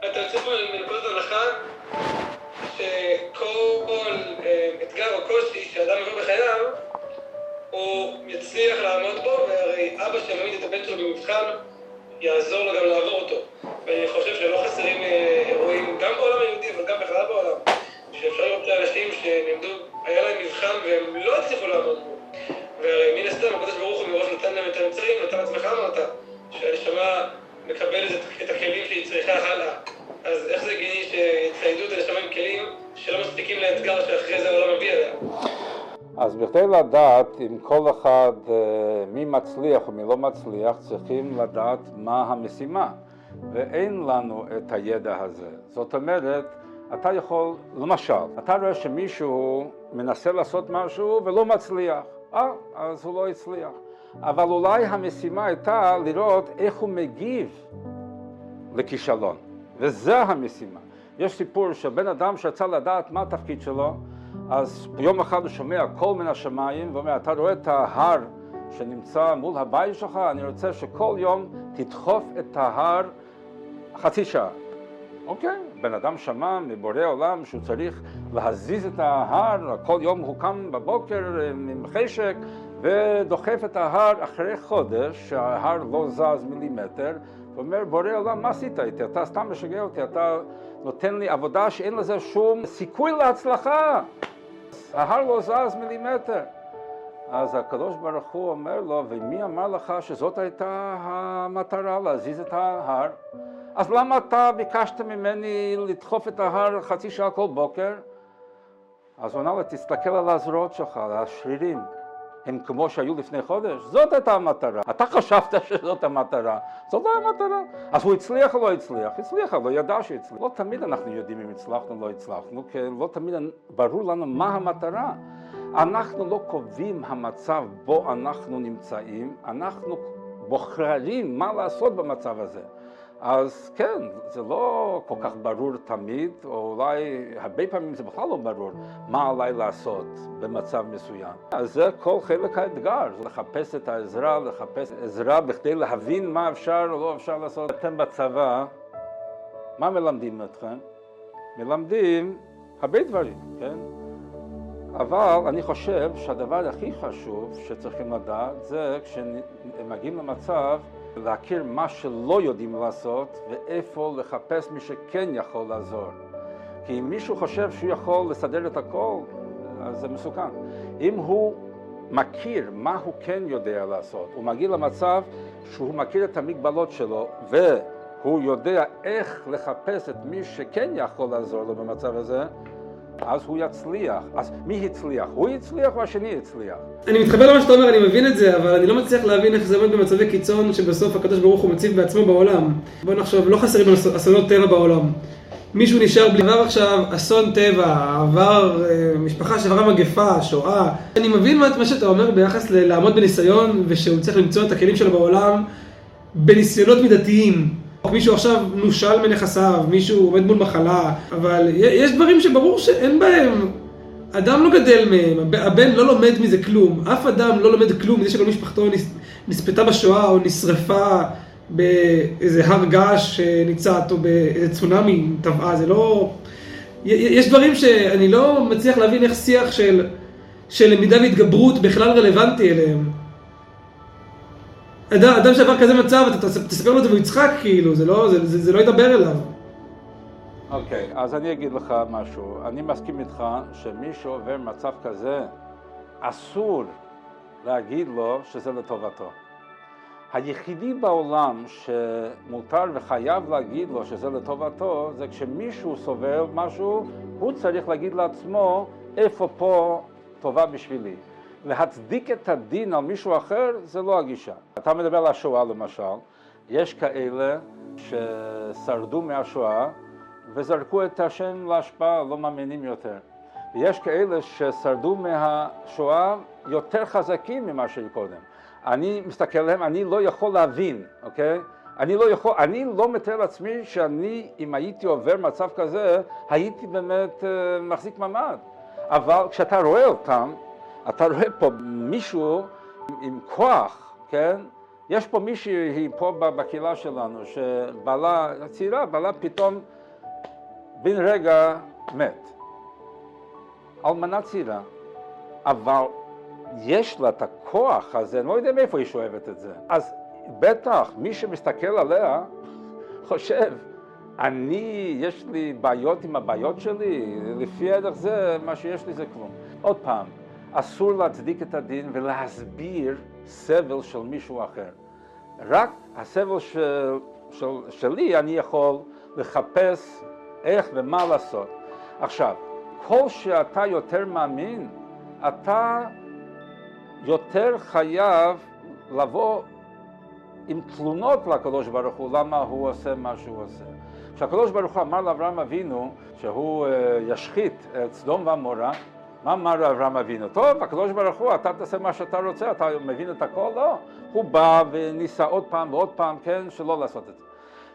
אתה יוצא פה מנקודת הנחה שכל אה, אתגר או קושי שאדם עובר בחייו, הוא יצליח לעמוד בו, והרי אבא שמעמיד את הבן שלו במבחן, יעזור לו גם לעבור אותו. ואני חושב שלא חסרים אה, אירועים, גם בעולם היהודי, אבל גם בכלל בעולם, שאפשר לראות לאנשים שנמדו, היה להם מבחן והם לא הצליחו לעמוד בו. והרי מן הסתם, הקדוש ברוך הוא מראש נתן להם את האמצעים, אתה עצמך אמרת, שהנשמה מקבלת את הכלים שהיא צריכה הלאה. אז איך זה הגיוני שיציידו את הנשמה עם כלים שלא מספיקים לאתגר שאחרי זה העולם מביא עליה? אז בכדי לדעת אם כל אחד, אה, מי מצליח ומי לא מצליח, צריכים לדעת מה המשימה. ואין לנו את הידע הזה. זאת אומרת, אתה יכול, למשל, אתה רואה שמישהו מנסה לעשות משהו ולא מצליח. אה, אז הוא לא הצליח. אבל אולי המשימה הייתה לראות איך הוא מגיב לכישלון. וזה המשימה. יש סיפור של בן אדם שרצה לדעת מה התפקיד שלו, אז ביום אחד הוא שומע קול מן השמיים ואומר, אתה רואה את ההר שנמצא מול הבית שלך, אני רוצה שכל יום תדחוף את ההר חצי שעה. אוקיי, בן אדם שמע מבורא עולם שהוא צריך להזיז את ההר, כל יום הוא קם בבוקר עם חשק ודוחף את ההר אחרי חודש, שההר לא זז מילימטר, ואומר, בורא עולם, מה עשית איתי? אתה סתם משגע אותי, אתה נותן לי עבודה שאין לזה שום סיכוי להצלחה. ההר לא זז מילימטר. אז הקדוש ברוך הוא אומר לו, ומי אמר לך שזאת הייתה המטרה, להזיז את ההר? אז למה אתה ביקשת ממני לדחוף את ההר חצי שעה כל בוקר? אז הוא אמר לו, תסתכל על הזרועות שלך, על השרירים. הם כמו שהיו לפני חודש? זאת הייתה המטרה. אתה חשבת שזאת המטרה, זאת לא המטרה. אז הוא הצליח או לא הצליח? הצליח, אבל ידע שהצליח. לא תמיד אנחנו יודעים אם הצלחנו או לא הצלחנו, כי לא תמיד ברור לנו מה המטרה. אנחנו לא קובעים המצב בו אנחנו נמצאים, אנחנו בוחרים מה לעשות במצב הזה. אז כן, זה לא כל כך ברור תמיד, או אולי הרבה פעמים זה בכלל לא ברור מה עליי לעשות במצב מסוים. אז זה כל חלק האתגר, לחפש את העזרה, לחפש עזרה בכדי להבין מה אפשר או לא אפשר לעשות. אתם בצבא, מה מלמדים אתכם? מלמדים הרבה דברים, כן? אבל אני חושב שהדבר הכי חשוב שצריכים לדעת זה כשמגיעים למצב להכיר מה שלא יודעים לעשות ואיפה לחפש מי שכן יכול לעזור. כי אם מישהו חושב שהוא יכול לסדר את הכל, אז זה מסוכן. אם הוא מכיר מה הוא כן יודע לעשות, הוא מגיע למצב שהוא מכיר את המגבלות שלו והוא יודע איך לחפש את מי שכן יכול לעזור לו במצב הזה, אז הוא יצליח. אז מי הצליח? הוא הצליח או השני הצליח? אני מתחבר למה שאתה אומר, אני מבין את זה, אבל אני לא מצליח להבין איך זה עומד במצבי קיצון שבסוף הקדוש ברוך הוא מציב בעצמו בעולם. בוא נחשוב, לא חסרים אסונות טבע בעולם. מישהו נשאר בלי עבר עכשיו אסון טבע, עבר אה, משפחה שעברה מגפה, שואה. אני מבין מה שאתה אומר ביחס לעמוד בניסיון ושהוא צריך למצוא את הכלים שלו בעולם בניסיונות מידתיים. מישהו עכשיו נושל מנכסיו, מישהו עומד מול מחלה, אבל יש דברים שברור שאין בהם, אדם לא גדל מהם, הבן לא לומד מזה כלום, אף אדם לא לומד כלום מזה שכל משפחתו נספתה בשואה או נשרפה באיזה הר געש שניצת או באיזה צונאמי טבעה, זה לא... יש דברים שאני לא מצליח להבין איך שיח של, של למידה והתגברות בכלל רלוונטי אליהם. אדם, אדם שעבר כזה מצב, אתה תספר לו את זה והוא יצחק כאילו, זה לא, זה, זה, זה לא ידבר אליו. אוקיי, okay, אז אני אגיד לך משהו. אני מסכים איתך שמי שעובר מצב כזה, אסור להגיד לו שזה לטובתו. היחידי בעולם שמותר וחייב להגיד לו שזה לטובתו, זה כשמישהו סובל משהו, הוא צריך להגיד לעצמו איפה פה טובה בשבילי. להצדיק את הדין על מישהו אחר זה לא הגישה. אתה מדבר על השואה למשל, יש כאלה ששרדו מהשואה וזרקו את השם להשפעה, לא מאמינים יותר. ויש כאלה ששרדו מהשואה יותר חזקים ממה שהיו קודם. אני מסתכל עליהם, אני לא יכול להבין, אוקיי? אני לא יכול, אני לא מתאר לעצמי שאני, אם הייתי עובר מצב כזה, הייתי באמת uh, מחזיק מעמד. אבל כשאתה רואה אותם, אתה רואה פה מישהו עם כוח, כן? יש פה מישהי פה בקהילה שלנו, שבעלה, צעירה, בעלה פתאום בן רגע מת. אלמנה צעירה, אבל יש לה את הכוח הזה, אני לא יודע מאיפה היא שואבת את זה. אז בטח, מי שמסתכל עליה חושב, אני, יש לי בעיות עם הבעיות שלי, לפי ערך זה, מה שיש לי זה כלום. עוד פעם, אסור להצדיק את הדין ולהסביר סבל של מישהו אחר. רק הסבל של, של, שלי אני יכול לחפש איך ומה לעשות. עכשיו, כל שאתה יותר מאמין, אתה יותר חייב לבוא עם תלונות לקדוש ברוך הוא למה הוא עושה מה שהוא עושה. כשהקדוש ברוך הוא אמר לאברהם אבינו שהוא אה, ישחית את סדום ועמורה, מה אמר אברהם אבינו? טוב, הקדוש ברוך הוא, אתה תעשה מה שאתה רוצה, אתה מבין את הכל? לא. הוא בא וניסה עוד פעם ועוד פעם, כן, שלא לעשות את זה.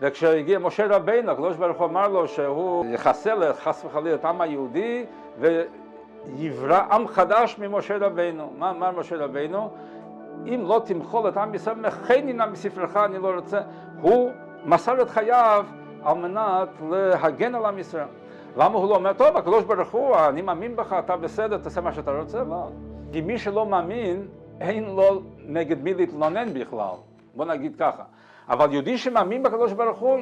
וכשהגיע משה רבינו, הקדוש ברוך הוא אמר לו שהוא יחסל חס וחלילה את העם היהודי ויברא עם חדש ממשה רבינו. מה אמר משה רבינו? אם לא תמחול את עם ישראל, מחני נא מספרך, אני לא רוצה. הוא מסר את חייו על מנת להגן על עם ישראל. למה הוא לא אומר, טוב, הקדוש ברוך הוא, אני מאמין בך, אתה בסדר, תעשה מה שאתה רוצה? לא. כי מי שלא מאמין, אין לו נגד מי להתלונן בכלל. בוא נגיד ככה. אבל יהודי שמאמין בקדוש ברוך הוא,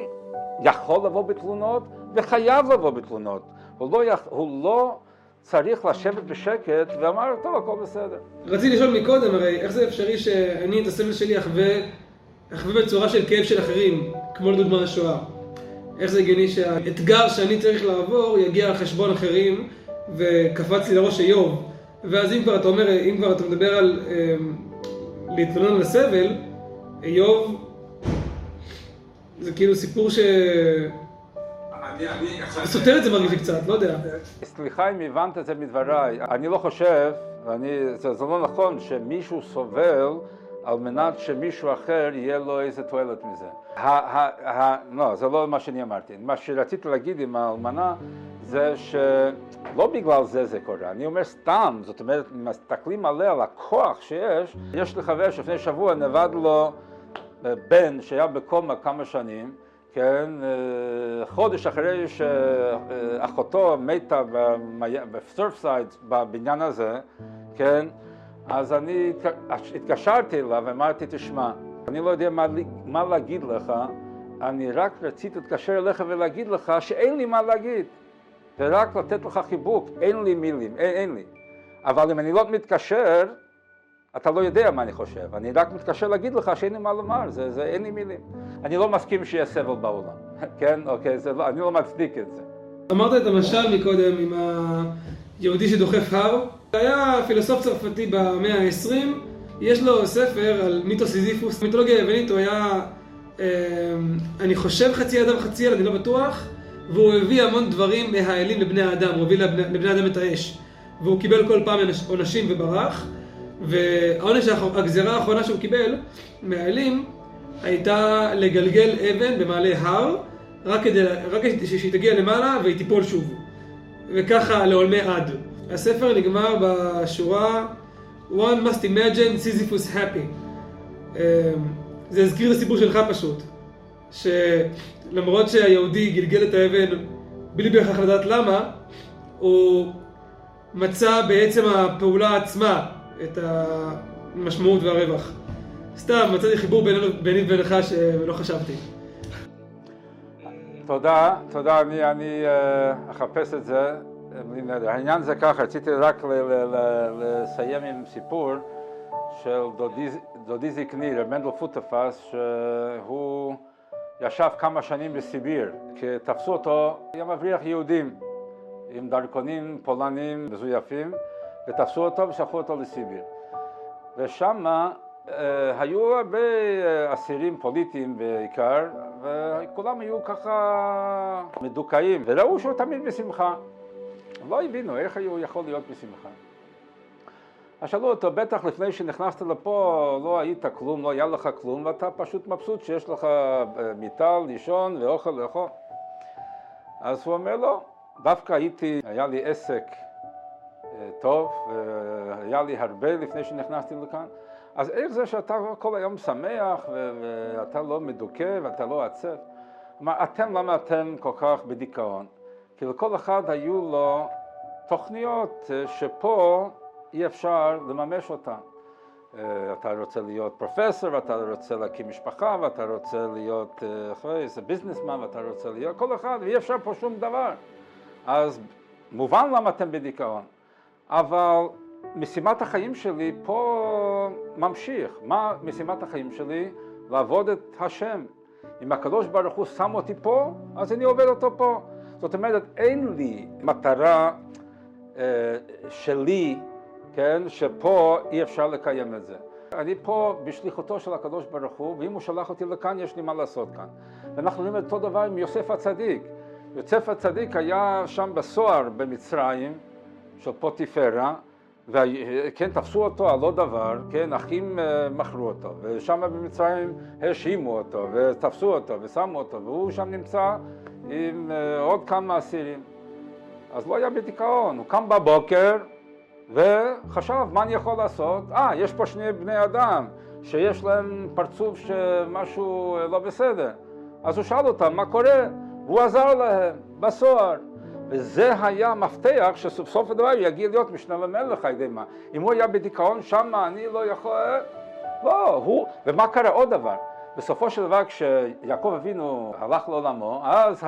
יכול לבוא בתלונות וחייב לבוא בתלונות. הוא לא, יכ... הוא לא צריך לשבת בשקט ואמר, טוב, הכל בסדר. רציתי לשאול מקודם, הרי איך זה אפשרי שאני את הסבל שלי אחווה, אחווה בצורה של כאב של אחרים, כמו לדוגמה השואה? איך זה הגיוני שהאתגר שאני צריך לעבור יגיע על חשבון אחרים וקפץ לי לראש איוב ואז אם כבר אתה אומר, אם כבר אתה מדבר על אה, להתלונן על הסבל, איוב זה כאילו סיפור ש... סותר את זה מרגיש לי קצת, לא יודע. סליחה אם הבנת את זה מדבריי, אני לא חושב, זה לא נכון שמישהו סובל על מנת שמישהו אחר יהיה לו איזה תועלת מזה. לא, זה לא מה שאני אמרתי. מה שרציתי להגיד עם האלמנה זה שלא בגלל זה זה קורה, אני אומר סתם, זאת אומרת, מסתכלים עליה, על הכוח שיש, יש לי חבר שלפני שבוע נאבד לו אה, בן שהיה בקומה כמה שנים, כן, אה, חודש אחרי שאחותו מתה בסרפסייד בבניין הזה, כן, אז אני התקשרתי אליו ואמרתי, תשמע, אני לא יודע מה, מה להגיד לך, אני רק רציתי להתקשר אליך ולהגיד לך שאין לי מה להגיד, ורק לתת לך חיבוק, אין לי מילים, אין, אין לי. אבל אם אני לא מתקשר, אתה לא יודע מה אני חושב, אני רק מתקשר להגיד לך שאין לי מה לומר, זה, זה אין לי מילים. אני לא מסכים שיהיה סבל בעולם, כן? אוקיי, זה לא, אני לא מצדיק את זה. אמרת את המשל מקודם עם היהודי שדוחף הר, היה פילוסוף צרפתי במאה ה-20, יש לו ספר על מיתוס סיזיפוס, מיתולוגיה היוונית הוא היה, אה, אני חושב חצי אדם חצי אל, אני לא בטוח, והוא הביא המון דברים מהאלים לבני האדם, הוא הביא לבני, לבני האדם את האש, והוא קיבל כל פעם עונשים וברח, והעונש, הגזרה האחרונה שהוא קיבל מהאלים הייתה לגלגל אבן במעלה הר, רק כדי, רק שהיא תגיע למעלה והיא תיפול שוב. וככה לעולמי עד. הספר נגמר בשורה One must imagine Sisyphus happy. אמ, זה הזכיר את הסיפור שלך פשוט. שלמרות שהיהודי גלגל את האבן בלי בהכרח לדעת למה, הוא מצא בעצם הפעולה עצמה את המשמעות והרווח. סתם, מצאתי חיבור ביני ובינך שלא חשבתי. תודה, תודה, אני, אני uh, אחפש את זה. העניין זה ככה, רציתי רק לסיים עם סיפור של דודי זקני, רב מנדל פוטפס, שהוא ישב כמה שנים בסיביר, כי תפסו אותו, היה מבריח יהודים עם דרכונים פולנים מזויפים, ותפסו אותו ושלחו אותו לסיביר. ושם אה, היו הרבה אה, אסירים פוליטיים בעיקר, וכולם היו ככה מדוכאים, וראו שהוא תמיד בשמחה. לא הבינו איך הוא יכול להיות בשמחה. אז שאלו אותו, בטח לפני שנכנסת לפה לא היית כלום, לא היה לך כלום, ואתה פשוט מבסוט שיש לך אה, מיטה לישון ואוכל לאכול. אז הוא אומר, לא, דווקא הייתי, היה לי עסק אה, טוב, היה לי הרבה לפני שנכנסתי לכאן, אז איך זה שאתה כל היום שמח ואתה לא מדוכא ואתה לא עצב? כלומר, אתם, למה אתם כל כך בדיכאון? כי לכל אחד היו לו תוכניות אה, שפה אי אפשר לממש אותן. אה, אתה רוצה להיות פרופסור, ואתה רוצה להקים משפחה, ואתה רוצה להיות אה, ביזנסמן, ואתה רוצה להיות כל אחד, ואי אפשר פה שום דבר. אז מובן למה אתם בדיכאון. אבל משימת החיים שלי פה ממשיך. מה משימת החיים שלי? לעבוד את השם. אם הקדוש ברוך הוא שם אותי פה, אז אני עובד אותו פה. זאת אומרת, אין לי מטרה שלי, כן, שפה אי אפשר לקיים את זה. אני פה בשליחותו של הקדוש ברוך הוא, ואם הוא שלח אותי לכאן, יש לי מה לעשות כאן. ואנחנו רואים אותו דבר עם יוסף הצדיק. יוסף הצדיק היה שם בסוהר במצרים, של פוטיפרה, וכן, תפסו אותו על לא דבר, כן, אחים אה, מכרו אותו, ושם במצרים האשימו אותו, ותפסו אותו, ושמו אותו, והוא שם נמצא עם אה, עוד כמה אסירים. אז לא היה בדיכאון, הוא קם בבוקר וחשב, מה אני יכול לעשות? אה, יש פה שני בני אדם שיש להם פרצוף שמשהו לא בסדר. אז הוא שאל אותם, מה קורה? והוא עזר להם בסוהר. וזה היה מפתח שסוף סוף הדבר יגיע להיות משנה למלך על ידי מה. אם הוא היה בדיכאון שם, אני לא יכול... לא, הוא... ומה קרה עוד דבר? בסופו של דבר כשיעקב אבינו הלך לעולמו, אז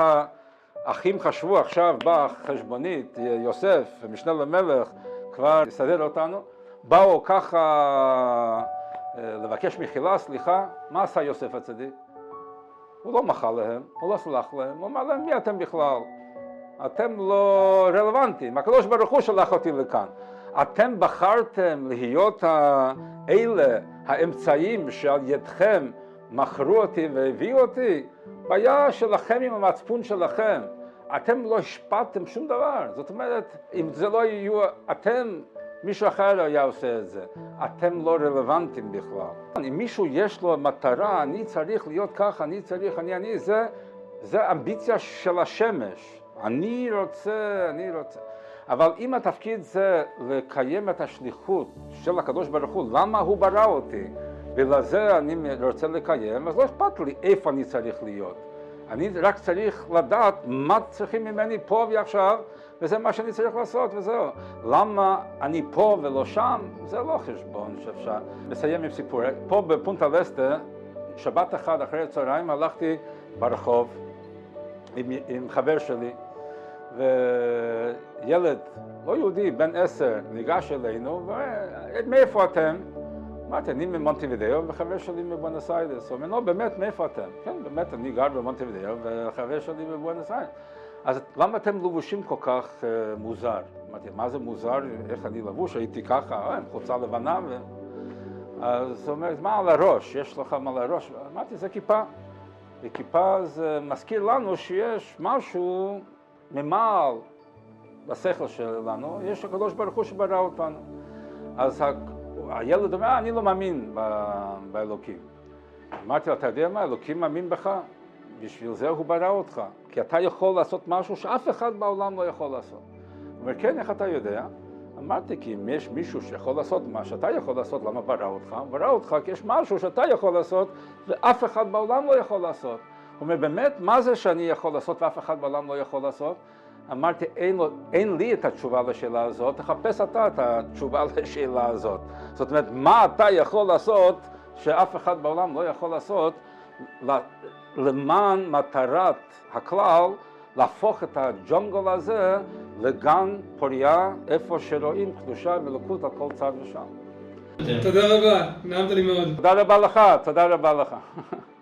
האחים חשבו עכשיו בא חשבונית, יוסף, משנה למלך, כבר יסדר אותנו, באו ככה אה, לבקש מחילה, סליחה, מה עשה יוסף הצדיק? הוא לא מחל להם, הוא לא סלח להם, הוא אמר להם מי אתם בכלל? אתם לא רלוונטיים, הקדוש ברוך הוא שלח אותי לכאן. אתם בחרתם להיות האלה, האמצעים שעל ידכם מכרו אותי והביאו אותי, בעיה שלכם עם המצפון שלכם. אתם לא השפעתם שום דבר. זאת אומרת, אם זה לא יהיו אתם, מישהו אחר היה עושה את זה. אתם לא רלוונטיים בכלל. אם מישהו יש לו מטרה, אני צריך להיות ככה, אני צריך, אני, אני, זה, זה אמביציה של השמש. אני רוצה, אני רוצה. אבל אם התפקיד זה לקיים את השליחות של הקדוש ברוך הוא, למה הוא ברא אותי? ולזה אני רוצה לקיים, אז לא אכפת לי איפה אני צריך להיות. אני רק צריך לדעת מה צריכים ממני פה ועכשיו, וזה מה שאני צריך לעשות וזהו. למה אני פה ולא שם, זה לא חשבון שאפשר. נסיים עם סיפור. פה בפונטה לסטה, שבת אחת אחרי הצהריים הלכתי ברחוב עם, עם חבר שלי, וילד לא יהודי, בן עשר, ניגש אלינו, ומאיפה אתם? אמרתי, אני ממונטווידאו וחבר שלי מבואנוס איירס. הוא אומר, לא, באמת, מאיפה אתם? כן, באמת, אני גר במונטווידאו וחבר שלי מבואנוס איירס. אז למה אתם לבושים כל כך uh, מוזר? אמרתי, מה זה מוזר? איך אני לבוש? הייתי ככה, אה, עם חולצה לבנה. ו... אז הוא אומר, מה על הראש? יש לך מה על הראש? אמרתי, זה כיפה. וכיפה זה מזכיר לנו שיש משהו ממעל בשכל שלנו, יש הקדוש ברוך הוא שברא אותנו. אז הילד אומר, אני לא מאמין באלוקים. אמרתי לו, אתה יודע מה, אלוקים מאמין בך, בשביל זה הוא ברא אותך, כי אתה יכול לעשות משהו שאף אחד בעולם לא יכול לעשות. הוא אומר, כן, איך אתה יודע? אמרתי, כי אם יש מישהו שיכול לעשות מה שאתה יכול לעשות, למה ברא אותך? ברא אותך כי יש משהו שאתה יכול לעשות ואף אחד בעולם לא יכול לעשות. הוא אומר, באמת, מה זה שאני יכול לעשות ואף אחד בעולם לא יכול לעשות? אמרתי, אין, לו, אין לי את התשובה לשאלה הזאת, תחפש אתה את התשובה לשאלה הזאת. זאת אומרת, מה אתה יכול לעשות שאף אחד בעולם לא יכול לעשות למען מטרת הכלל להפוך את הג'ונגל הזה לגן פוריה, איפה שרואים קדושה ולקות על כל צד ושם. תודה רבה, נעמת לי מאוד. תודה רבה לך, תודה רבה לך.